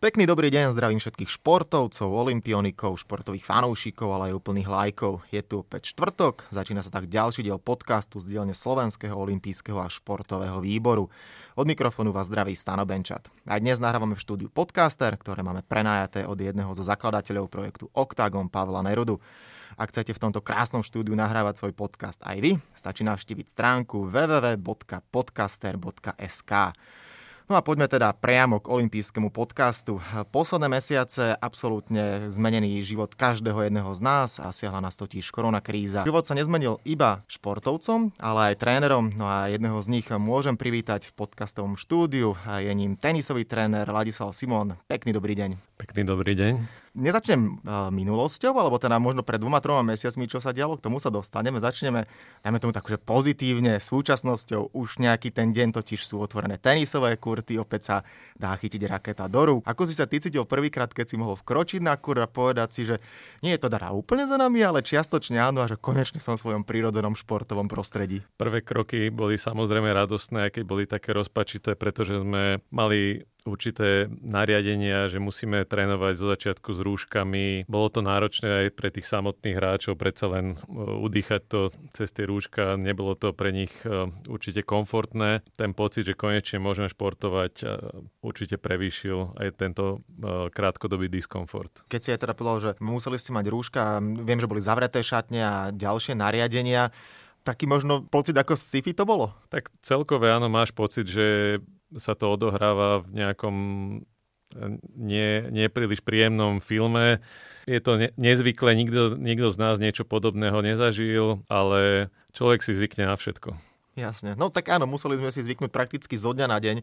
Pekný dobrý deň, zdravím všetkých športovcov, olimpionikov, športových fanúšikov, ale aj úplných lajkov. Je tu opäť štvrtok, začína sa tak ďalší diel podcastu z dielne Slovenského olimpijského a športového výboru. Od mikrofónu vás zdraví Stano Benčat. Aj dnes nahrávame v štúdiu podcaster, ktoré máme prenajaté od jedného zo zakladateľov projektu Octagon Pavla Nerudu. Ak chcete v tomto krásnom štúdiu nahrávať svoj podcast aj vy, stačí navštíviť stránku www.podcaster.sk. No a poďme teda priamo k olympijskému podcastu. Posledné mesiace absolútne zmenený život každého jedného z nás a siahla nás totiž korona kríza. Život sa nezmenil iba športovcom, ale aj trénerom. No a jedného z nich môžem privítať v podcastovom štúdiu. Je ním tenisový tréner Ladislav Simon. Pekný dobrý deň. Pekný dobrý deň. Nezačnem uh, minulosťou, alebo teda možno pred dvoma, troma mesiacmi, čo sa dialo, k tomu sa dostaneme. Začneme, dajme tomu tak, že pozitívne, súčasnosťou. Už nejaký ten deň totiž sú otvorené tenisové kurty, opäť sa dá chytiť raketa do rúk. Ako si sa ty cítil prvýkrát, keď si mohol vkročiť na kur a povedať si, že nie je to dara úplne za nami, ale čiastočne áno a že konečne som v svojom prírodzenom športovom prostredí. Prvé kroky boli samozrejme radostné, aj keď boli také rozpačité, pretože sme mali určité nariadenia, že musíme trénovať zo začiatku s rúškami. Bolo to náročné aj pre tých samotných hráčov, predsa len e, udýchať to cez tie rúška, nebolo to pre nich e, určite komfortné. Ten pocit, že konečne môžeme športovať, e, určite prevýšil aj tento krátkodobý diskomfort. Keď si aj teda povedal, že museli ste mať rúška, viem, že boli zavreté šatne a ďalšie nariadenia, taký možno pocit ako sci-fi to bolo? Tak celkové áno, máš pocit, že sa to odohráva v nejakom eh, nie, nepríliš príjemnom filme. Je to ne, nezvyklé, nikto, nikto z nás niečo podobného nezažil, ale človek si zvykne na všetko. Jasne. No tak áno, museli sme si zvyknúť prakticky zo dňa na deň.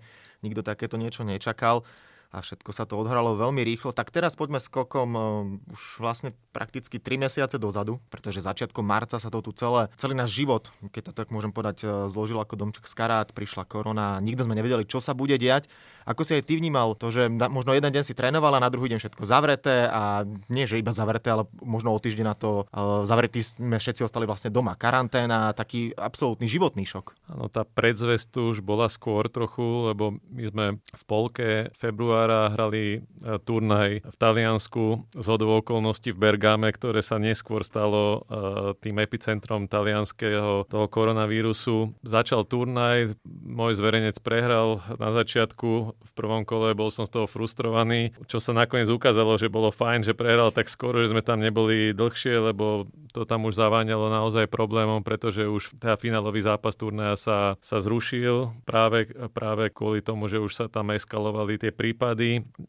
Nikto takéto niečo nečakal a všetko sa to odhralo veľmi rýchlo. Tak teraz poďme skokom uh, už vlastne prakticky 3 mesiace dozadu, pretože začiatkom marca sa to tu celé, celý náš život, keď to tak môžem povedať, uh, zložil ako domček z karát, prišla korona, nikto sme nevedeli, čo sa bude diať. Ako si aj ty vnímal to, že možno jeden deň si trénoval a na druhý deň všetko zavreté a nie, že iba zavreté, ale možno o týždeň na to uh, zavretí sme všetci ostali vlastne doma. Karanténa, taký absolútny životný šok. Áno, tá predzvest už bola skôr trochu, lebo my sme v polke februára hrali uh, turnaj v Taliansku z hodou okolností v Bergame, ktoré sa neskôr stalo uh, tým epicentrom talianského toho koronavírusu. Začal turnaj, môj zverejnec prehral na začiatku v prvom kole, bol som z toho frustrovaný, čo sa nakoniec ukázalo, že bolo fajn, že prehral tak skoro, že sme tam neboli dlhšie, lebo to tam už zaváňalo naozaj problémom, pretože už teda finálový zápas turnaja sa, sa zrušil práve, práve kvôli tomu, že už sa tam eskalovali tie prípady.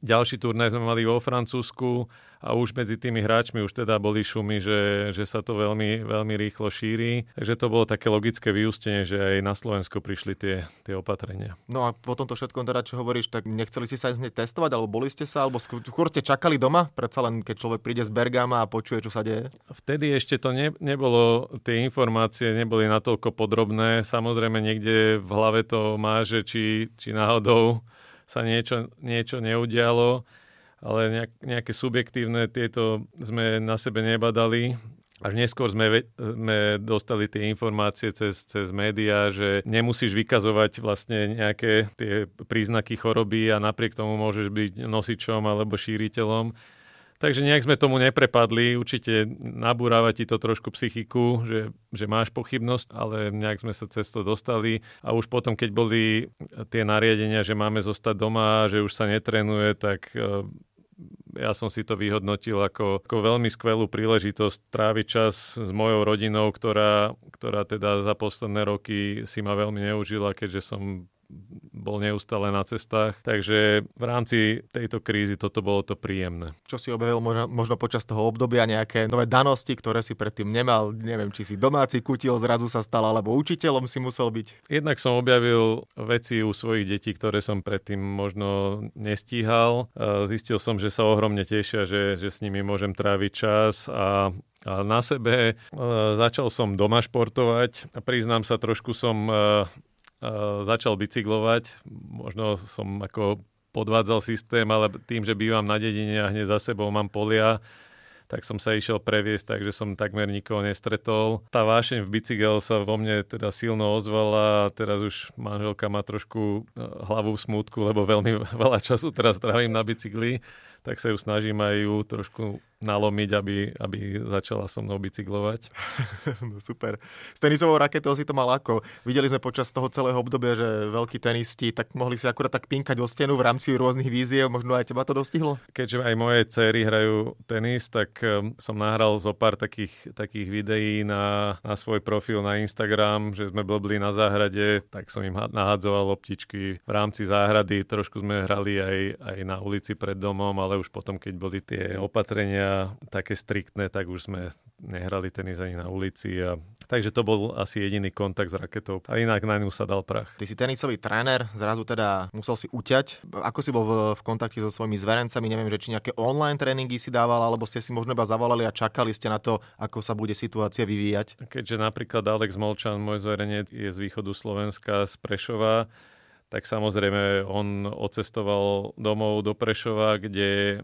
Ďalší turnaj sme mali vo Francúzsku, a už medzi tými hráčmi už teda boli šumy, že, že sa to veľmi, veľmi rýchlo šíri. Takže to bolo také logické vyústenie, že aj na Slovensku prišli tie, tie opatrenia. No a po tomto všetkom teda, čo hovoríš, tak nechceli ste sa aj testovať, alebo boli ste sa, alebo skôr ste čakali doma, predsa len keď človek príde z Bergama a počuje, čo sa deje? Vtedy ešte to ne, nebolo, tie informácie neboli natoľko podrobné. Samozrejme niekde v hlave to má, že či, či náhodou sa niečo, niečo neudialo ale nejak, nejaké subjektívne tieto sme na sebe nebadali. Až neskôr sme, sme dostali tie informácie cez, cez médiá, že nemusíš vykazovať vlastne nejaké tie príznaky choroby a napriek tomu môžeš byť nosičom alebo šíriteľom. Takže nejak sme tomu neprepadli, určite nabúrava ti to trošku psychiku, že, že máš pochybnosť, ale nejak sme sa cez to dostali. A už potom, keď boli tie nariadenia, že máme zostať doma, že už sa netrenuje, tak ja som si to vyhodnotil ako, ako veľmi skvelú príležitosť tráviť čas s mojou rodinou, ktorá, ktorá teda za posledné roky si ma veľmi neužila, keďže som bol neustále na cestách. Takže v rámci tejto krízy toto bolo to príjemné. Čo si objavil možno, možno počas toho obdobia nejaké nové danosti, ktoré si predtým nemal? Neviem, či si domáci kutil zrazu sa stal, alebo učiteľom si musel byť? Jednak som objavil veci u svojich detí, ktoré som predtým možno nestíhal. Zistil som, že sa ohromne tešia, že, že s nimi môžem tráviť čas a a na sebe e, začal som doma športovať priznám sa, trošku som e, začal bicyklovať. Možno som ako podvádzal systém, ale tým, že bývam na dedine a hneď za sebou mám polia, tak som sa išiel previesť, takže som takmer nikoho nestretol. Tá vášeň v bicykel sa vo mne teda silno ozvala a teraz už manželka má trošku e, hlavu v smútku, lebo veľmi veľa času teraz trávim na bicykli, tak sa ju snažím aj ju trošku nalomiť, aby, aby začala so mnou bicyklovať. no super. S tenisovou raketou si to mal ako? Videli sme počas toho celého obdobia, že veľkí tenisti tak mohli si akurát tak pinkať o stenu v rámci rôznych víziev, možno aj teba to dostihlo? Keďže aj moje céry hrajú tenis, tak um, som nahral zo pár takých, takých videí na, na svoj profil na Instagram, že sme blbli na záhrade, tak som im nahadzoval loptičky v rámci záhrady. Trošku sme hrali aj, aj na ulici pred domom, ale už potom, keď boli tie opatrenia také striktné, tak už sme nehrali tenis ani na ulici. A... Takže to bol asi jediný kontakt s raketou. A inak na ňu sa dal prach. Ty si tenisový tréner, zrazu teda musel si uťať. Ako si bol v, v kontakte so svojimi zverencami? Neviem, že či nejaké online tréningy si dával, alebo ste si možno iba zavolali a čakali ste na to, ako sa bude situácia vyvíjať? Keďže napríklad Alex Molčan, môj zverenec, je z východu Slovenska, z Prešova, tak samozrejme on odcestoval domov do Prešova, kde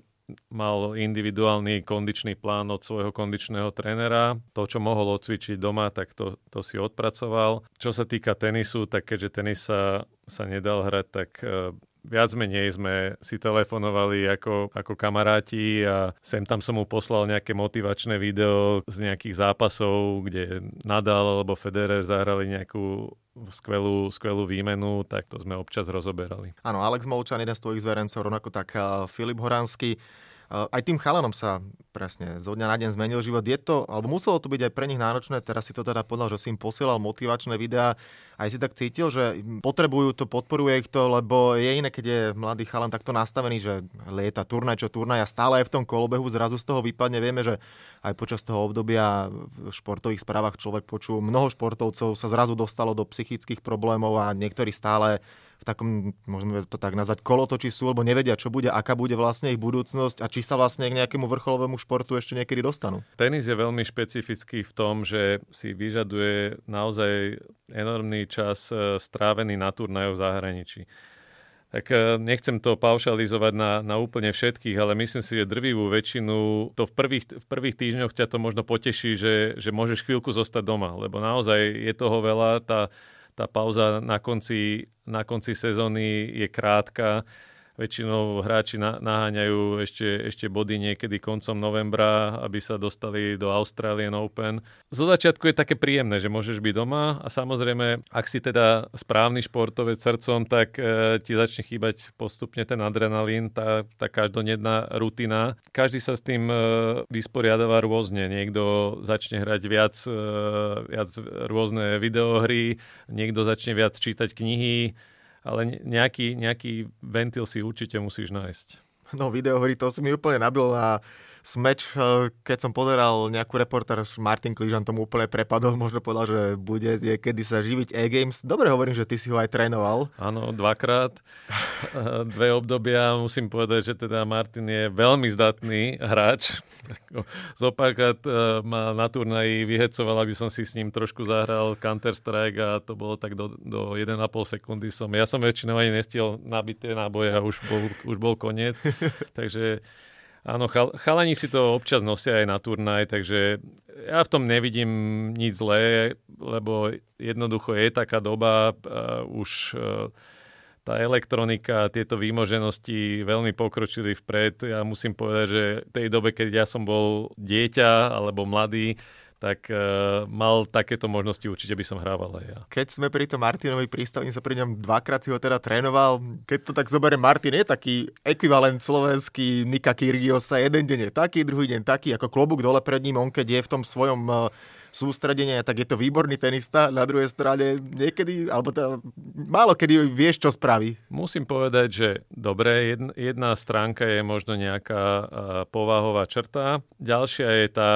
mal individuálny kondičný plán od svojho kondičného trénera. To, čo mohol odcvičiť doma, tak to, to si odpracoval. Čo sa týka tenisu, tak keďže tenis sa, sa nedal hrať, tak e, viac menej sme si telefonovali ako, ako kamaráti a sem tam som mu poslal nejaké motivačné video z nejakých zápasov, kde Nadal alebo Federer zahrali nejakú skvelú, skvelú výmenu, tak to sme občas rozoberali. Áno, Alex Molčan, jeden z tvojich zverencov, rovnako tak Filip Horánsky. Aj tým chalanom sa presne zo dňa na deň zmenil život. Je to, alebo muselo to byť aj pre nich náročné, teraz si to teda povedal, že si im posielal motivačné videá. Aj si tak cítil, že potrebujú to, podporuje ich to, lebo je iné, keď je mladý chalan takto nastavený, že lieta turnaj čo turnaj a stále je v tom kolobehu, zrazu z toho vypadne. Vieme, že aj počas toho obdobia v športových správach človek počul, mnoho športovcov sa zrazu dostalo do psychických problémov a niektorí stále v takom, môžeme to tak nazvať, kolotoči sú, lebo nevedia, čo bude, aká bude vlastne ich budúcnosť a či sa vlastne k nejakému vrcholovému športu ešte niekedy dostanú. Tenis je veľmi špecifický v tom, že si vyžaduje naozaj enormný čas e, strávený na turnajov v zahraničí. Tak e, nechcem to paušalizovať na, na úplne všetkých, ale myslím si, že drvivú väčšinu, to v prvých, v prvých týždňoch ťa to možno poteší, že, že môžeš chvíľku zostať doma, lebo naozaj je toho veľa, tá, tá pauza na konci, na konci sezóny je krátka väčšinou hráči naháňajú ešte, ešte body niekedy koncom novembra, aby sa dostali do Australian Open. Zo začiatku je také príjemné, že môžeš byť doma a samozrejme, ak si teda správny športovec srdcom, tak e, ti začne chýbať postupne ten adrenalín, tá, tá každodnedná rutina. Každý sa s tým e, vysporiadáva rôzne. Niekto začne hrať viac, e, viac rôzne videohry, niekto začne viac čítať knihy, ale nejaký, nejaký ventil si určite musíš nájsť. No videohry, to si mi úplne nabil na smeč, eh, keď som pozeral nejakú reportáž, Martin Kližan tomu úplne prepadol, možno povedal, že bude kedy sa živiť e-games. Dobre hovorím, že ty si ho aj trénoval. Áno, dvakrát, eh, dve obdobia. Musím povedať, že teda Martin je veľmi zdatný hráč. Zopárkrát eh, ma na turnaji vyhecoval, aby som si s ním trošku zahral Counter-Strike a to bolo tak do, do 1,5 sekundy som. Ja som väčšinou ani nestiel nabité náboje a už bol, už bol koniec. Takže Áno, chal, chalani si to občas nosia aj na turnaj, takže ja v tom nevidím nič zlé, lebo jednoducho je taká doba, uh, už uh, tá elektronika, tieto výmoženosti veľmi pokročili vpred. Ja musím povedať, že v tej dobe, keď ja som bol dieťa alebo mladý, tak uh, mal takéto možnosti, určite by som hrával aj ja. Keď sme pri tom Martinovi prístavni, sa pri ňom dvakrát si ho teda trénoval. Keď to tak zoberiem, Martin je taký ekvivalent slovenský Nika Kyrgiosa. Jeden deň je taký, druhý deň taký, ako klobúk dole pred ním. On keď je v tom svojom uh, sústredenie, tak je to výborný tenista. Na druhej strane niekedy, alebo teda málo kedy vieš, čo spraví. Musím povedať, že dobre, jedna, jedna stránka je možno nejaká uh, povahová črta. Ďalšia je tá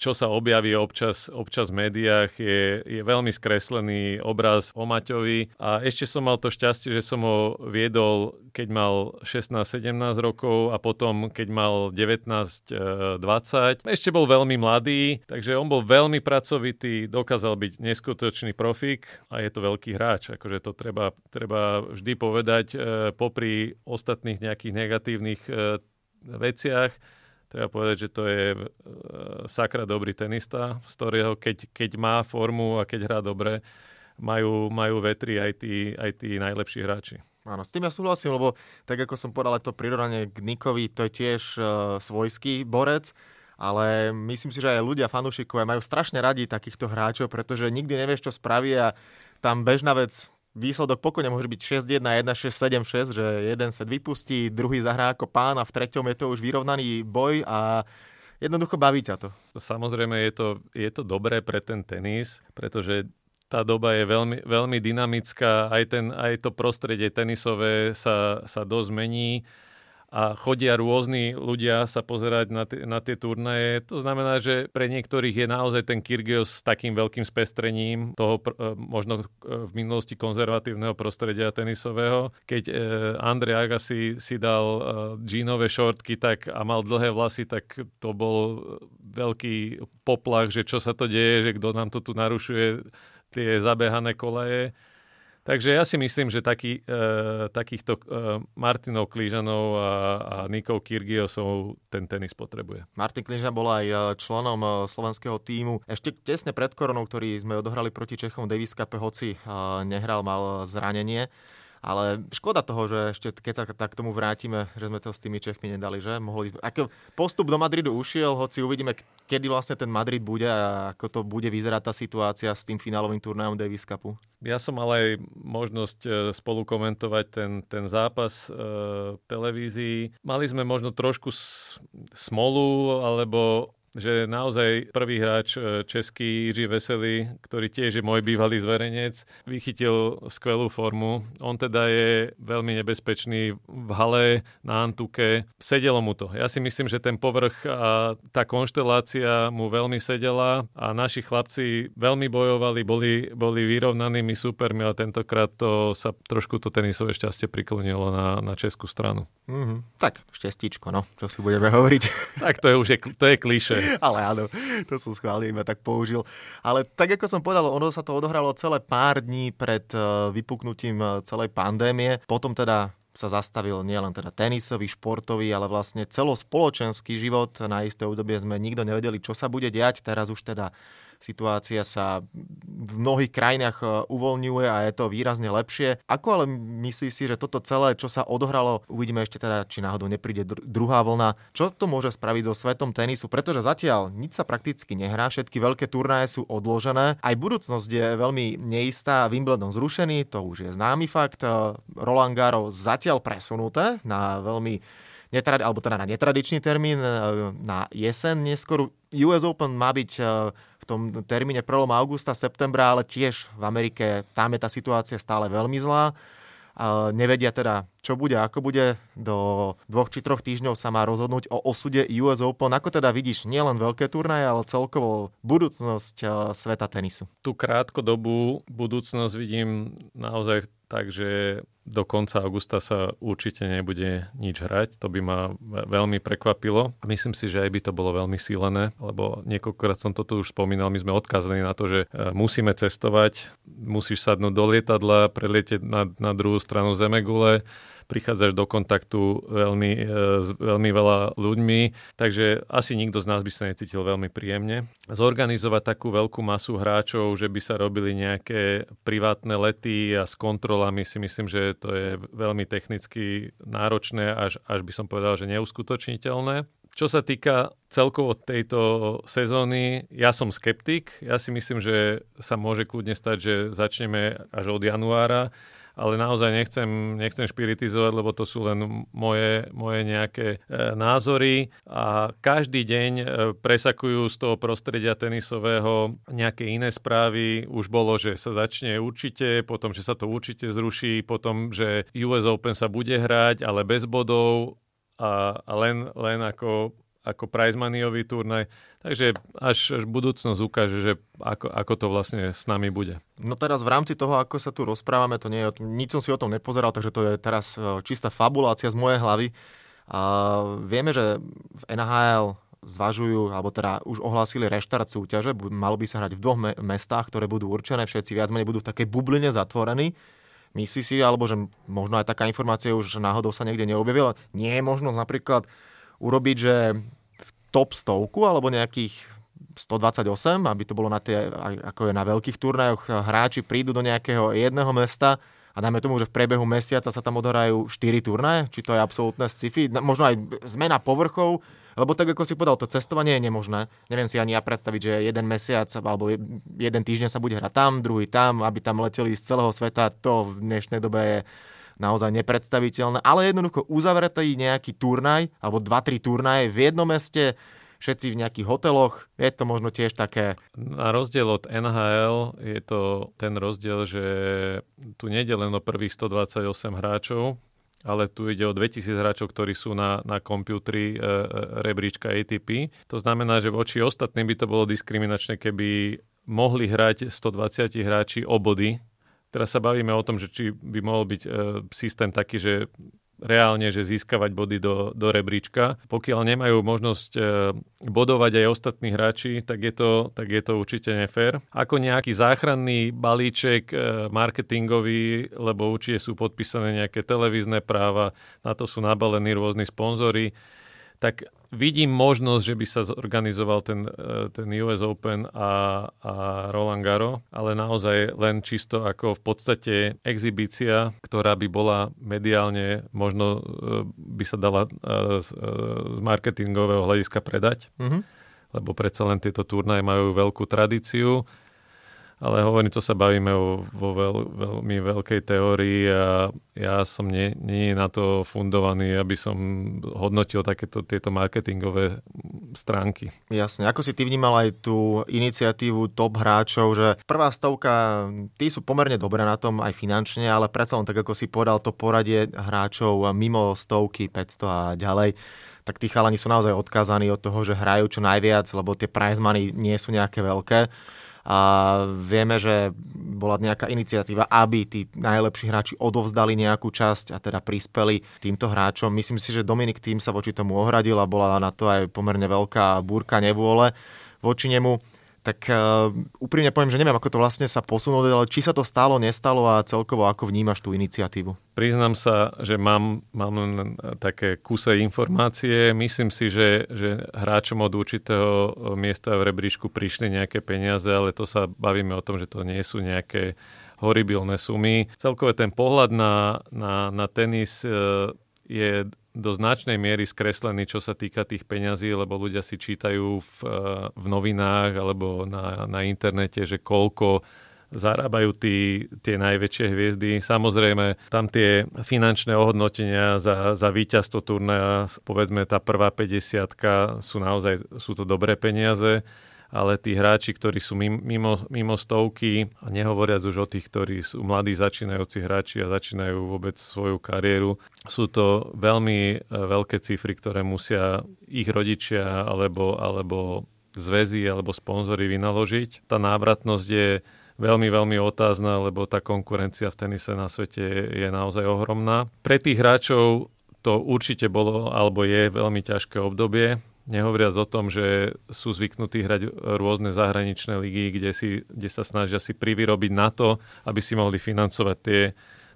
čo sa objaví občas, občas v médiách, je, je veľmi skreslený obraz o Maťovi. A ešte som mal to šťastie, že som ho viedol, keď mal 16-17 rokov a potom, keď mal 19-20. Ešte bol veľmi mladý, takže on bol veľmi pracovitý, dokázal byť neskutočný profík a je to veľký hráč. Akože to treba, treba vždy povedať, e, popri ostatných nejakých negatívnych e, veciach treba povedať, že to je e, sakra dobrý tenista, z ktorého keď, keď má formu a keď hrá dobre, majú, majú vetri aj tí, aj tí najlepší hráči. Áno, s tým ja súhlasím, lebo tak ako som povedal, to prirovnanie k Nikovi, to je tiež uh, svojský borec, ale myslím si, že aj ľudia, fanúšikovia majú strašne radi takýchto hráčov, pretože nikdy nevieš, čo spraví a tam bežná vec výsledok pokojne môže byť 6-1, 1-6, 7-6, že jeden set vypustí, druhý zahrá ako pán a v treťom je to už vyrovnaný boj a jednoducho baví ťa to. Samozrejme je to, je to dobré pre ten tenis, pretože tá doba je veľmi, veľmi dynamická, aj, ten, aj to prostredie tenisové sa, sa dosť mení a chodia rôzni ľudia sa pozerať na, t- na tie turnaje. To znamená, že pre niektorých je naozaj ten Kyrgios s takým veľkým spestrením toho pr- e, možno e, v minulosti konzervatívneho prostredia tenisového. Keď e, Andre Agassi si dal e, džínové šortky tak, a mal dlhé vlasy, tak to bol veľký poplach, že čo sa to deje, že kto nám to tu narušuje tie zabehané kolaje. Takže ja si myslím, že taký, e, takýchto e, Martinov Klížanov a, a Nikov Kyrgiosov ten tenis potrebuje. Martin Klížan bol aj e, členom e, slovenského týmu. Ešte tesne pred koronou, ktorý sme odohrali proti Čechom Davis Cup, hoci e, nehral, mal zranenie. Ale škoda toho, že ešte keď sa tak tomu vrátime, že sme to s tými Čechmi nedali, že? Mohli, ako postup do Madridu ušiel, hoci uvidíme, kedy vlastne ten Madrid bude a ako to bude vyzerať tá situácia s tým finálovým turnajom Davis Cupu. Ja som mal aj možnosť e, spolu komentovať ten, ten zápas e, televízii. Mali sme možno trošku smolu, alebo že naozaj prvý hráč e, český Jiří Veselý, ktorý tiež je môj bývalý zverejnec, vychytil skvelú formu. On teda je veľmi nebezpečný v hale na Antuke. Sedelo mu to. Ja si myslím, že ten povrch a tá konštelácia mu veľmi sedela a naši chlapci veľmi bojovali, boli, boli vyrovnanými supermi, ale tentokrát to sa trošku to tenisové šťastie priklonilo na, na českú stranu. Mm-hmm. Tak, šťastíčko, no, čo si budeme hovoriť. Tak to je už je, to je kliše. ale áno, to som schválne iba tak použil. Ale tak ako som povedal, ono sa to odohralo celé pár dní pred eh, vypuknutím eh, celej pandémie. Potom teda sa zastavil nielen teda tenisový, športový, ale vlastne celospoločenský život. Na isté obdobie sme nikto nevedeli, čo sa bude diať. Teraz už teda Situácia sa v mnohých krajinách e, uvoľňuje a je to výrazne lepšie. Ako ale myslíš si, že toto celé, čo sa odohralo, uvidíme ešte teda, či náhodou nepríde dr- druhá vlna, čo to môže spraviť so svetom tenisu, pretože zatiaľ nič sa prakticky nehrá, všetky veľké turnaje sú odložené, aj budúcnosť je veľmi neistá, Wimbledon zrušený, to už je známy fakt, e, Roland Garros zatiaľ presunuté na veľmi netrad, alebo teda na netradičný termín, e, na jesen neskôr. US Open má byť tom termíne prelom augusta, septembra, ale tiež v Amerike tam je tá situácia stále veľmi zlá. Nevedia teda, čo bude, ako bude. Do dvoch či troch týždňov sa má rozhodnúť o osude US Open. Ako teda vidíš nielen veľké turnaje, ale celkovo budúcnosť sveta tenisu? Tú krátkodobú budúcnosť vidím naozaj tak, že do konca augusta sa určite nebude nič hrať. To by ma veľmi prekvapilo. Myslím si, že aj by to bolo veľmi sílené, lebo niekoľkokrát som toto už spomínal, my sme odkázali na to, že e, musíme cestovať, musíš sadnúť do lietadla, preletieť na, na druhú stranu Zemegule, prichádzaš do kontaktu veľmi, e, s veľmi veľa ľuďmi, takže asi nikto z nás by sa necítil veľmi príjemne. Zorganizovať takú veľkú masu hráčov, že by sa robili nejaké privátne lety a s kontrolami si myslím, že to je veľmi technicky náročné, až, až by som povedal, že neuskutočniteľné. Čo sa týka celkovo tejto sezóny, ja som skeptik. Ja si myslím, že sa môže kľudne stať, že začneme až od januára ale naozaj nechcem, nechcem špiritizovať, lebo to sú len moje, moje nejaké e, názory a každý deň e, presakujú z toho prostredia tenisového nejaké iné správy. Už bolo, že sa začne určite, potom, že sa to určite zruší, potom, že US Open sa bude hrať, ale bez bodov a, len, len ako ako prize moneyový turnaj. Takže až, až budúcnosť ukáže, že ako, ako to vlastne s nami bude. No teraz v rámci toho, ako sa tu rozprávame, to nie je, nič som si o tom nepozeral, takže to je teraz e, čistá fabulácia z mojej hlavy. A vieme, že v NHL zvažujú, alebo teda už ohlásili reštart súťaže, malo by sa hrať v dvoch me- mestách, ktoré budú určené, všetci viac menej budú v takej bubline zatvorení. Myslí si, alebo že možno aj taká informácia už náhodou sa niekde neobjavila, nie je možnosť napríklad urobiť, že v top stovku alebo nejakých 128, aby to bolo na tie, ako je na veľkých turnajoch, hráči prídu do nejakého jedného mesta a dajme tomu, že v priebehu mesiaca sa tam odhrajú 4 turnaje, či to je absolútne sci-fi, možno aj zmena povrchov, lebo tak ako si povedal, to cestovanie je nemožné. Neviem si ani ja predstaviť, že jeden mesiac alebo jeden týždeň sa bude hrať tam, druhý tam, aby tam leteli z celého sveta, to v dnešnej dobe je naozaj nepredstaviteľné, ale jednoducho uzavretý nejaký turnaj alebo 2-3 turnaje v jednom meste, všetci v nejakých hoteloch. Je to možno tiež také... Na rozdiel od NHL je to ten rozdiel, že tu nejde len o prvých 128 hráčov, ale tu ide o 2000 hráčov, ktorí sú na, na komputri e, e, rebríčka ATP. To znamená, že voči ostatným by to bolo diskriminačné, keby mohli hrať 120 hráči o body, Teraz sa bavíme o tom, že či by mohol byť e, systém taký, že reálne, že získavať body do, do rebríčka. Pokiaľ nemajú možnosť e, bodovať aj ostatní hráči, tak je, to, tak je to určite nefér. Ako nejaký záchranný balíček e, marketingový, lebo určite sú podpísané nejaké televízne práva, na to sú nabalení rôzni sponzory, tak vidím možnosť, že by sa zorganizoval ten, e, ten US Open a, a Roland Garo, ale naozaj len čisto ako v podstate exibícia, ktorá by bola mediálne, možno e, by sa dala e, z marketingového hľadiska predať. Mm-hmm. Lebo predsa len tieto turnaje majú veľkú tradíciu ale hovorím, to sa bavíme o, vo veľ, veľmi veľkej teórii a ja som nie, nie na to fundovaný, aby som hodnotil takéto tieto marketingové stránky. Jasne. Ako si ty vnímal aj tú iniciatívu top hráčov, že prvá stovka, tí sú pomerne dobré na tom aj finančne, ale predsa len tak, ako si povedal, to poradie hráčov mimo stovky, 500 a ďalej, tak tí chalani sú naozaj odkázaní od toho, že hrajú čo najviac, lebo tie prize money nie sú nejaké veľké a vieme, že bola nejaká iniciatíva, aby tí najlepší hráči odovzdali nejakú časť a teda prispeli týmto hráčom. Myslím si, že Dominik tým sa voči tomu ohradil a bola na to aj pomerne veľká búrka nevôle voči nemu tak uh, úprimne poviem, že neviem, ako to vlastne sa posunulo, ale či sa to stalo, nestalo a celkovo ako vnímaš tú iniciatívu? Priznám sa, že mám, mám len také kuse informácie. Myslím si, že, že hráčom od určitého miesta v rebríšku prišli nejaké peniaze, ale to sa bavíme o tom, že to nie sú nejaké horibilné sumy. Celkové ten pohľad na, na, na tenis uh, je do značnej miery skreslený, čo sa týka tých peňazí, lebo ľudia si čítajú v, eh, v novinách alebo na, na internete, že koľko zarábajú tí, tie najväčšie hviezdy. Samozrejme, tam tie finančné ohodnotenia za, za víťazstvo turnaja, povedzme tá prvá 50 sú naozaj, sú to dobré peniaze ale tí hráči, ktorí sú mimo, mimo stovky, a nehovoriac už o tých, ktorí sú mladí začínajúci hráči a začínajú vôbec svoju kariéru, sú to veľmi e, veľké cifry, ktoré musia ich rodičia alebo, alebo zväzy alebo sponzory vynaložiť. Tá návratnosť je veľmi, veľmi otázna, lebo tá konkurencia v tenise na svete je naozaj ohromná. Pre tých hráčov to určite bolo alebo je veľmi ťažké obdobie. Nehovoriac o tom, že sú zvyknutí hrať rôzne zahraničné ligy, kde, si, kde sa snažia si privyrobiť na to, aby si mohli financovať tie,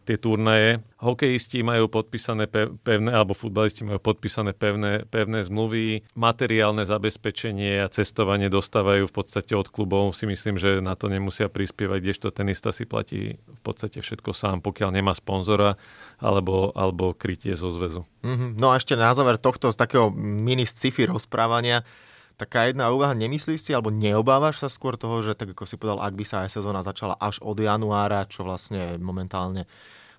tie turnaje. Hokejisti majú podpísané pevné, alebo futbalisti majú podpísané pevné, pevné zmluvy, materiálne zabezpečenie a cestovanie dostávajú v podstate od klubov. Si myslím, že na to nemusia prispievať, kdežto tenista si platí v podstate všetko sám, pokiaľ nemá sponzora alebo, alebo krytie zo zväzu. Mm-hmm. No a ešte na záver tohto z takého mini sci-fi rozprávania, taká jedna úvaha, nemyslíš si, alebo neobávaš sa skôr toho, že tak ako si povedal, ak by sa aj sezóna začala až od januára, čo vlastne momentálne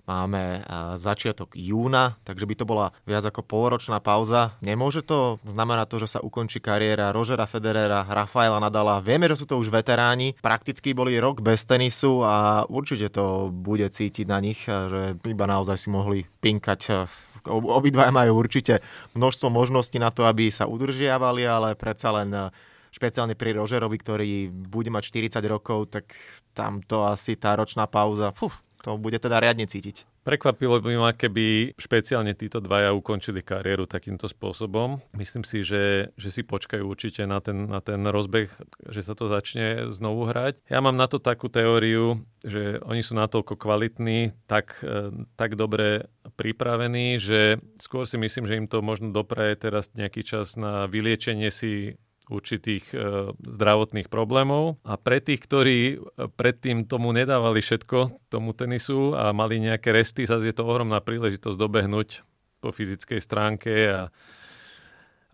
máme začiatok júna, takže by to bola viac ako polročná pauza. Nemôže to znamenať to, že sa ukončí kariéra Rožera Federera, Rafaela Nadala. Vieme, že sú to už veteráni, prakticky boli rok bez tenisu a určite to bude cítiť na nich, že iba naozaj si mohli pinkať obidva majú určite množstvo možností na to, aby sa udržiavali, ale predsa len špeciálne pri Rožerovi, ktorý bude mať 40 rokov, tak tam to asi tá ročná pauza, fuf, to bude teda riadne cítiť. Prekvapilo by ma, keby špeciálne títo dvaja ukončili kariéru takýmto spôsobom. Myslím si, že, že si počkajú určite na ten, na ten rozbeh, že sa to začne znovu hrať. Ja mám na to takú teóriu, že oni sú natoľko kvalitní, tak, e, tak dobre pripravení, že skôr si myslím, že im to možno dopraje teraz nejaký čas na vyliečenie si určitých e, zdravotných problémov. A pre tých, ktorí e, predtým tomu nedávali všetko, tomu tenisu a mali nejaké resty, zase je to ohromná príležitosť dobehnúť po fyzickej stránke a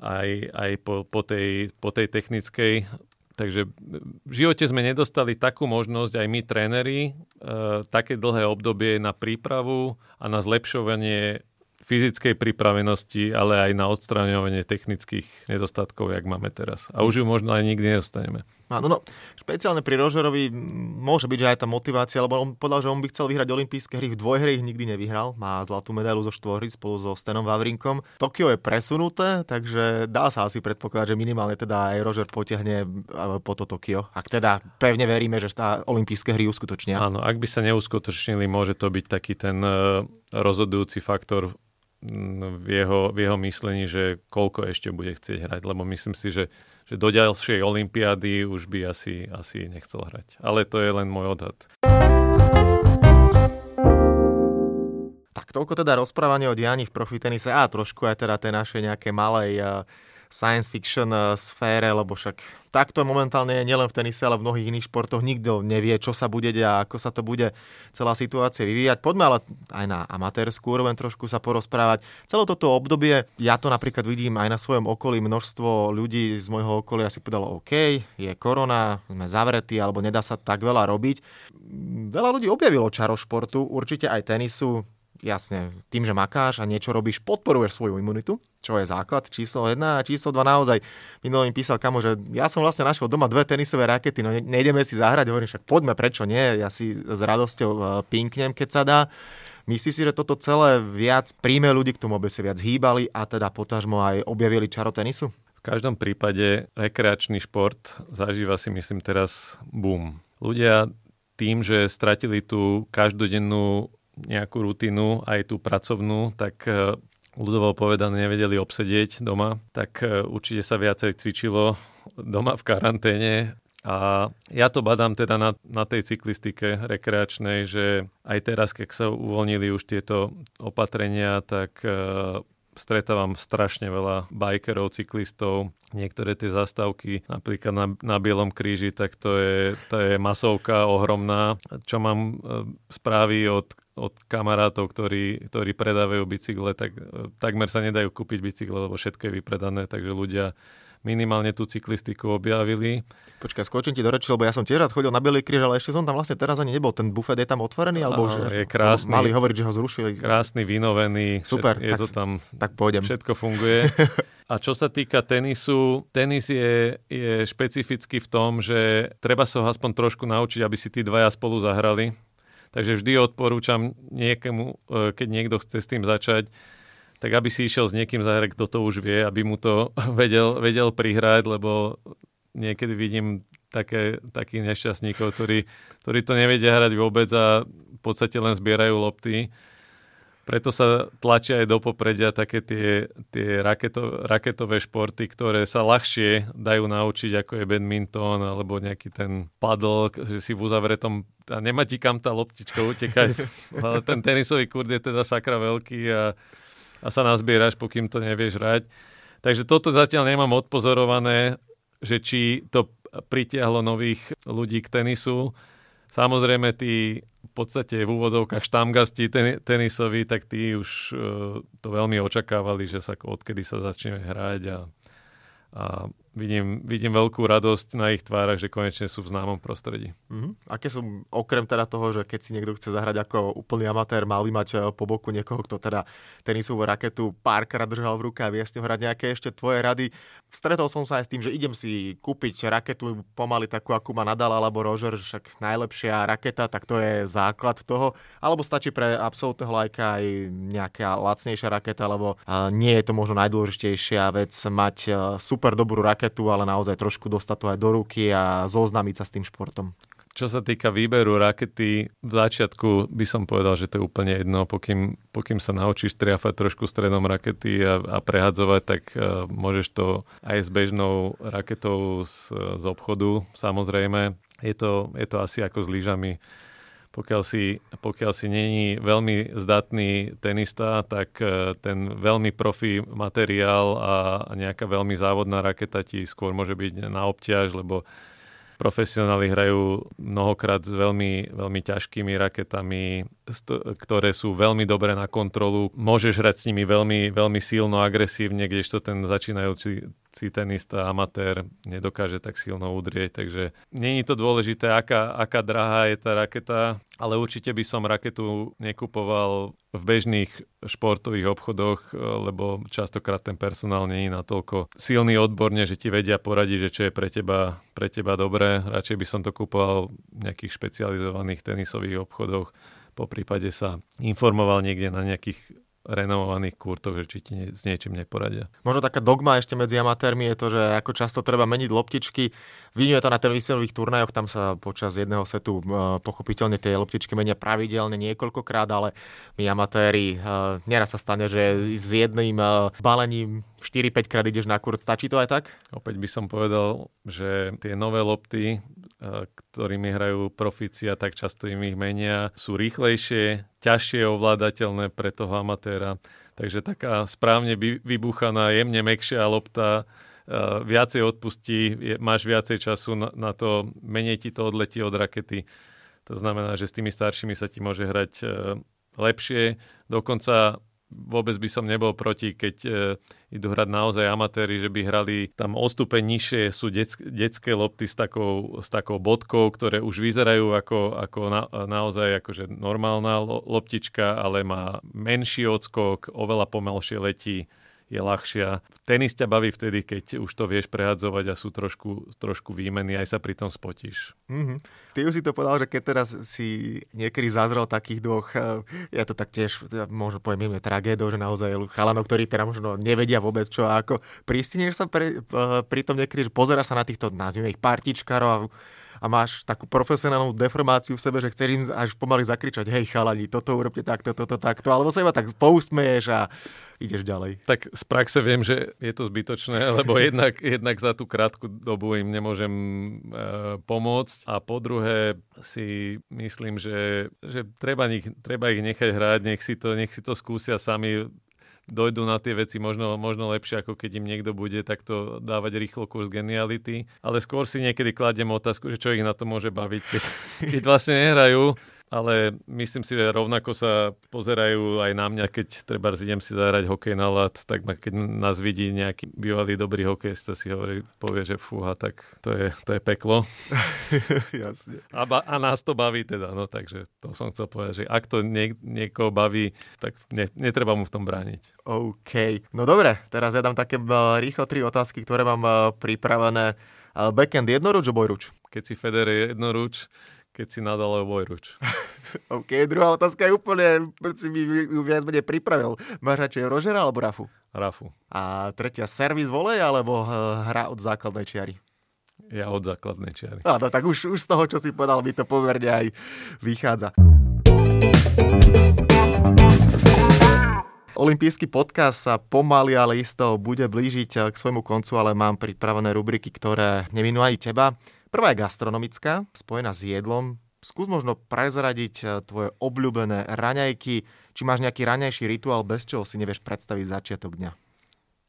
aj, aj po, po, tej, po tej technickej. Takže v živote sme nedostali takú možnosť aj my tréneri, e, také dlhé obdobie na prípravu a na zlepšovanie fyzickej pripravenosti, ale aj na odstraňovanie technických nedostatkov, jak máme teraz. A už ju možno aj nikdy nedostaneme. Áno, no, špeciálne pri Rožerovi môže byť, že aj tá motivácia, lebo on povedal, že on by chcel vyhrať olympijské hry v dvojhre, ich nikdy nevyhral. Má zlatú medailu zo štvorhry spolu so Stenom Vavrinkom. Tokio je presunuté, takže dá sa asi predpokladať, že minimálne teda aj Roger potiahne po to Tokio. Ak teda pevne veríme, že tá olympijské hry uskutočnia. Áno, ak by sa neuskutočnili, môže to byť taký ten e, rozhodujúci faktor v jeho, v jeho myslení, že koľko ešte bude chcieť hrať, lebo myslím si, že, že do ďalšej olympiády už by asi, asi nechcel hrať. Ale to je len môj odhad. Tak toľko teda rozprávanie o dianí v profitenise a trošku aj teda tej našej nejakej malej science fiction eh, sfére, lebo však takto momentálne je nielen v tenise, ale v mnohých iných športoch. Nikto nevie, čo sa bude deť a ako sa to bude celá situácia vyvíjať. Poďme ale aj na amatérskú úroveň trošku sa porozprávať. Celé toto obdobie, ja to napríklad vidím aj na svojom okolí, množstvo ľudí z môjho okolia si povedalo, OK, je korona, sme zavretí, alebo nedá sa tak veľa robiť. Veľa ľudí objavilo čaro športu, určite aj tenisu, jasne, tým, že makáš a niečo robíš, podporuješ svoju imunitu, čo je základ, číslo 1 a číslo 2 naozaj. Minulý mi písal kamo, že ja som vlastne našiel doma dve tenisové rakety, no nejdeme si zahrať, hovorím však poďme, prečo nie, ja si s radosťou e, pinknem, keď sa dá. Myslíš si, že toto celé viac príjme ľudí k tomu, aby sa viac hýbali a teda potažmo aj objavili čaro tenisu? V každom prípade rekreačný šport zažíva si myslím teraz boom. Ľudia tým, že stratili tú každodennú nejakú rutinu, aj tú pracovnú, tak e, ľudovo povedané nevedeli obsedieť doma, tak e, určite sa viacej cvičilo doma v karanténe a ja to badám teda na, na tej cyklistike rekreačnej, že aj teraz, keď sa uvoľnili už tieto opatrenia, tak uh, stretávam strašne veľa bajkerov, cyklistov. Niektoré tie zastávky, napríklad na, na Bielom kríži, tak to je, to je masovka ohromná. Čo mám uh, správy od od kamarátov, ktorí, ktorí predávajú bicykle, tak takmer sa nedajú kúpiť bicykle, lebo všetko je vypredané, takže ľudia minimálne tú cyklistiku objavili. Počkaj, skočím ti do reči, lebo ja som tiež rád chodil na Bielý kríž, ale ešte som tam vlastne teraz ani nebol. Ten bufet je tam otvorený? Alebo že, je krásny. Mali hovoriť, že ho zrušili. Krásny, vynovený. Super. Je tak, to tam, tak pôjdem. Všetko funguje. A čo sa týka tenisu, tenis je, je špecifický v tom, že treba sa ho aspoň trošku naučiť, aby si tí dvaja spolu zahrali Takže vždy odporúčam niekomu, e, keď niekto chce s tým začať, tak aby si išiel s niekým zahrať, kto to už vie, aby mu to vedel, vedel prihrať, lebo niekedy vidím také, takých nešťastníkov, ktorí, ktorí to nevedia hrať vôbec a v podstate len zbierajú lopty preto sa tlačia aj do popredia také tie, tie raketo, raketové športy, ktoré sa ľahšie dajú naučiť, ako je badminton alebo nejaký ten paddle, že si v uzavretom a nemá ti kam tá loptička utekať. Ale ten tenisový kurd je teda sakra veľký a, a sa nazbieraš, pokým to nevieš hrať. Takže toto zatiaľ nemám odpozorované, že či to pritiahlo nových ľudí k tenisu. Samozrejme, tí v podstate v úvodovkách štamgasti ten, tenisoví, tak tí už uh, to veľmi očakávali, že sa odkedy sa začne hrať a, a vidím, vidím veľkú radosť na ich tvárach, že konečne sú v známom prostredí. Mm-hmm. Aké sú, okrem teda toho, že keď si niekto chce zahrať ako úplný amatér, mal by mať e, po boku niekoho, kto teda tenisovú raketu párkrát držal v ruke a vie s ňou hrať nejaké ešte tvoje rady. Stretol som sa aj s tým, že idem si kúpiť raketu pomaly takú, akú má Nadal alebo Roger, že však najlepšia raketa, tak to je základ toho. Alebo stačí pre absolútneho lajka aj nejaká lacnejšia raketa, lebo uh, nie je to možno najdôležitejšia vec mať uh, super dobrú raketu, ale naozaj trošku dostať to aj do ruky a zoznámiť sa s tým športom. čo sa týka výberu rakety, v začiatku by som povedal, že to je úplne jedno, pokým, pokým sa naučíš triafať trošku stredom rakety a, a prehadzovať, tak uh, môžeš to aj s bežnou raketou z, z obchodu, samozrejme. Je to, je to asi ako s lyžami pokiaľ si, pokiaľ si není veľmi zdatný tenista, tak e, ten veľmi profi materiál a nejaká veľmi závodná raketa ti skôr môže byť na obťaž, lebo profesionáli hrajú mnohokrát s veľmi, veľmi ťažkými raketami, ktoré sú veľmi dobré na kontrolu. Môžeš hrať s nimi veľmi, veľmi silno, agresívne, kdežto ten začínajúci tenista, amatér nedokáže tak silno udrieť, takže není to dôležité, aká, aká drahá je tá raketa, ale určite by som raketu nekupoval v bežných športových obchodoch, lebo častokrát ten personál není natoľko silný odborne, že ti vedia poradiť, že čo je pre teba, pre teba dobré. Radšej by som to kupoval v nejakých špecializovaných tenisových obchodoch, po prípade sa informoval niekde na nejakých renovovaných kurtoch, že či ti ne, s niečím neporadia. Možno taká dogma ešte medzi amatérmi je to, že ako často treba meniť loptičky. Vidíme to na televíznych turnajoch, tam sa počas jedného setu pochopiteľne tie loptičky menia pravidelne niekoľkokrát, ale my amatéri, neraz sa stane, že s jedným balením 4-5 krát ideš na kurt, stačí to aj tak? Opäť by som povedal, že tie nové lopty ktorými hrajú profici a tak často im ich menia, sú rýchlejšie, ťažšie ovládateľné pre toho amatéra. Takže taká správne vybuchaná, jemne mekšia lopta viacej odpustí, máš viacej času na, na to, menej ti to odletí od rakety. To znamená, že s tými staršími sa ti môže hrať lepšie. Dokonca vôbec by som nebol proti, keď e, idú hrať naozaj amatéri, že by hrali tam o stupeň nižšie sú detsk, detské lopty s takou, s takou bodkou, ktoré už vyzerajú ako, ako na, naozaj akože normálna loptička, ale má menší odskok, oveľa pomalšie letí je ľahšia. Tenis ťa baví vtedy, keď už to vieš prehadzovať a sú trošku, trošku výmeny, aj sa pri tom spotíš. Mm-hmm. Ty už si to povedal, že keď teraz si niekedy zazrel takých dvoch, eh, ja to tak tiež, možno poviem, je tragédou, že naozaj chalanov, ktorí teda možno nevedia vôbec čo ako. Pristineš sa pre, eh, pri tom niekedy, že pozera sa na týchto, nazvime ich partičkárov a a máš takú profesionálnu deformáciu v sebe, že chceš im až pomaly zakričať, hej chalani, toto urobte takto, toto, takto, alebo sa iba tak pousmeješ a ideš ďalej. Tak z praxe viem, že je to zbytočné, lebo jednak, jednak za tú krátku dobu im nemôžem e, pomôcť a po druhé si myslím, že, že treba, nich, treba ich nechať hrať, nech si to, nech si to skúsia sami dojdú na tie veci možno, možno lepšie, ako keď im niekto bude takto dávať rýchlo kurz geniality. Ale skôr si niekedy kladiem otázku, že čo ich na to môže baviť, keď, keď vlastne nehrajú ale myslím si, že rovnako sa pozerajú aj na mňa, keď treba idem si zahrať hokej na lat, tak ma, keď nás vidí nejaký bývalý dobrý hokejista, si hovorí, povie, že fúha, tak to je, to je peklo. Jasne. A, ba, a nás to baví teda, no takže to som chcel povedať, že ak to nie, niekoho baví, tak ne, netreba mu v tom brániť. OK. No dobre, teraz ja dám také rýchlo tri otázky, ktoré mám pripravené. Backend jednoruč, obojruč? Keď si Federer jednoruč, keď si nadal Vojruč. OK, druhá otázka je úplne, si mi ju viac menej pripravil. Máš radšej Rožera alebo Rafu? Rafu. A tretia, servis volej alebo eh, hra od základnej čiary? Ja od základnej čiary. Áno, tak už, už z toho, čo si povedal, mi to pomerne aj vychádza. Olympijský podcast sa pomaly, ale isto bude blížiť eh, k svojmu koncu, ale mám pripravené rubriky, ktoré neminú aj teba. Prvá je gastronomická, spojená s jedlom. Skús možno prezradiť eh, tvoje obľúbené raňajky, či máš nejaký raňajší rituál, bez čoho si nevieš predstaviť začiatok dňa.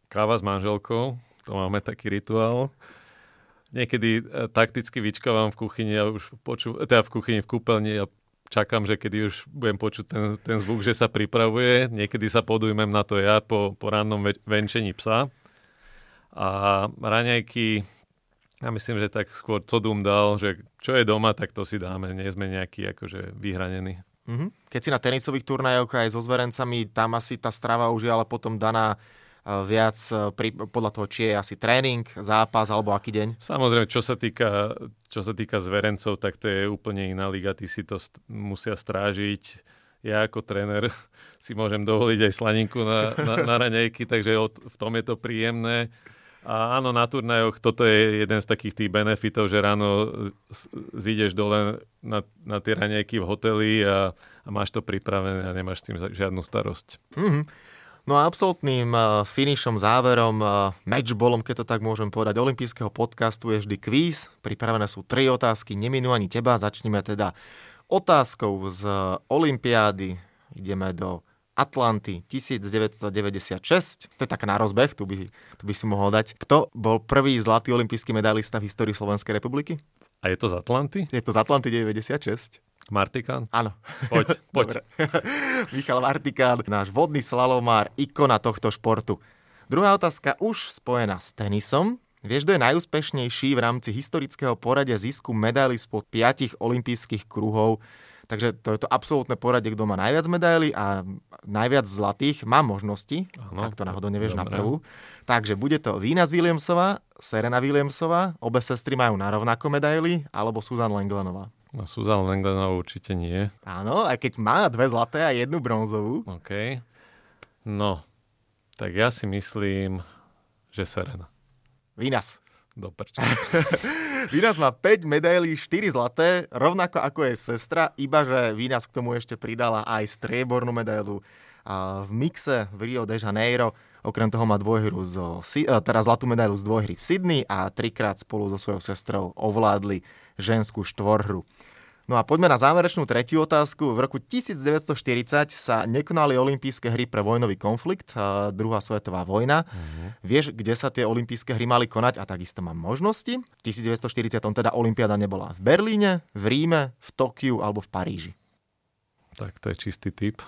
Káva s manželkou, to máme taký rituál. Niekedy eh, takticky vyčkávam v kuchyni a už poču, teda v kuchyni, v kúpeľni a čakám, že kedy už budem počuť ten, ten zvuk, že sa pripravuje. Niekedy sa podujmem na to ja po, po rannom venčení psa. A raňajky ja myslím, že tak skôr Codum dal, že čo je doma, tak to si dáme. Nie sme nejakí akože vyhranení. Mm-hmm. Keď si na tenisových turnajoch aj so zverencami, tam asi tá strava už je ale potom daná e, viac e, pri, podľa toho, či je asi tréning, zápas alebo aký deň? Samozrejme, čo sa týka, čo sa týka zverencov, tak to je úplne iná liga. Tí si to st- musia strážiť. Ja ako tréner si môžem dovoliť aj slaninku na, na, na raňajky, takže od, v tom je to príjemné. A áno, na turnajoch toto je jeden z takých tých benefitov, že ráno zídeš dole na, na tie raňajky v hoteli a, a máš to pripravené a nemáš s tým žiadnu starosť. Mm-hmm. No a absolútnym uh, finišom, záverom, uh, matchballom, keď to tak môžem povedať, olympijského podcastu je vždy kvíz. Pripravené sú tri otázky, neminú ani teba. Začneme teda otázkou z Olympiády. Ideme do Atlanty 1996. To je tak na rozbeh, tu by, tu by si mohol dať. Kto bol prvý zlatý olimpijský medailista v histórii Slovenskej republiky? A je to z Atlanty? Je to z Atlanty 96. Martikán? Áno. Poď, poď. Michal Martikán, náš vodný slalomár, ikona tohto športu. Druhá otázka už spojená s tenisom. Vieš, kto je najúspešnejší v rámci historického poradia zisku medaily spod piatich olympijských kruhov Takže to je to absolútne poradie, kto má najviac medailí a najviac zlatých. Má možnosti, ano, ak to náhodou nevieš dobre. na prvú. Takže bude to Vína z Williamsova, Serena Williamsova, obe sestry majú na rovnako medaily, alebo Susan Langlenová. No Susan Langlenová určite nie. Áno, aj keď má dve zlaté a jednu bronzovú. OK. No, tak ja si myslím, že Serena. Vínas. Do Vínas má 5 medailí, 4 zlaté, rovnako ako je sestra, iba že Vínas k tomu ešte pridala aj striebornú medailu v mixe v Rio de Janeiro. Okrem toho má dvojhru zo, teda zlatú medailu z dvojhry v Sydney a trikrát spolu so svojou sestrou ovládli ženskú štvorhru. No a poďme na záverečnú tretiu otázku. V roku 1940 sa nekonali olympijské hry pre vojnový konflikt, druhá svetová vojna. Uh-huh. Vieš, kde sa tie olympijské hry mali konať a takisto mám možnosti. V 1940 teda olympiáda nebola v Berlíne, v Ríme, v Tokiu alebo v Paríži. Tak to je čistý typ.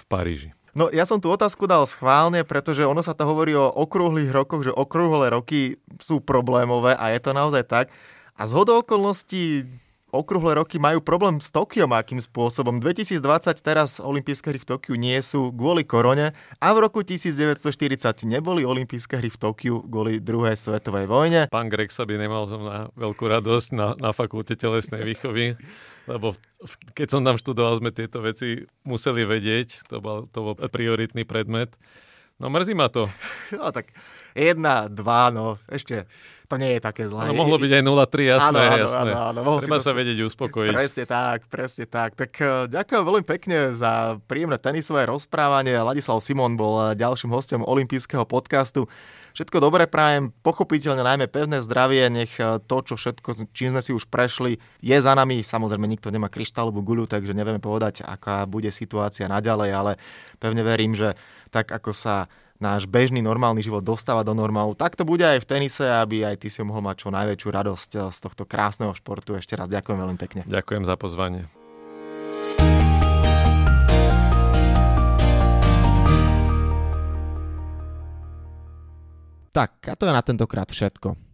V Paríži. No ja som tú otázku dal schválne, pretože ono sa to hovorí o okrúhlych rokoch, že okrúhle roky sú problémové a je to naozaj tak. A z okolností okrúhle roky majú problém s Tokiom akým spôsobom. 2020 teraz olympijské hry v Tokiu nie sú kvôli korone a v roku 1940 neboli olympijské hry v Tokiu kvôli druhej svetovej vojne. Pán Greg sa by nemal som na veľkú radosť na, na fakulte telesnej výchovy, lebo keď som tam študoval, sme tieto veci museli vedieť, to bol, to bol prioritný predmet. No mrzí ma to. No tak jedna, dva, no ešte to nie je také zlé. No, mohlo byť aj 0-3, jasné, áno, áno, jasné. Áno, áno, áno, Treba sa to... vedieť uspokojiť. Presne tak, presne tak. Tak uh, ďakujem veľmi pekne za príjemné tenisové rozprávanie. Ladislav Simon bol eh, ďalším hostom olympijského podcastu. Všetko dobré prajem, pochopiteľne najmä pevné zdravie, nech eh, to, čo všetko, čím sme si už prešli, je za nami. Samozrejme, nikto nemá kryštálovú guľu, takže nevieme povedať, aká bude situácia naďalej, ale pevne verím, že tak ako sa náš bežný normálny život dostáva do normálu, tak to bude aj v tenise, aby aj ty si mohol mať čo najväčšiu radosť eh, z tohto krásneho športu. Ešte raz ďakujem veľmi pekne. Ďakujem za pozvanie. Tak, a to je na tentokrát všetko.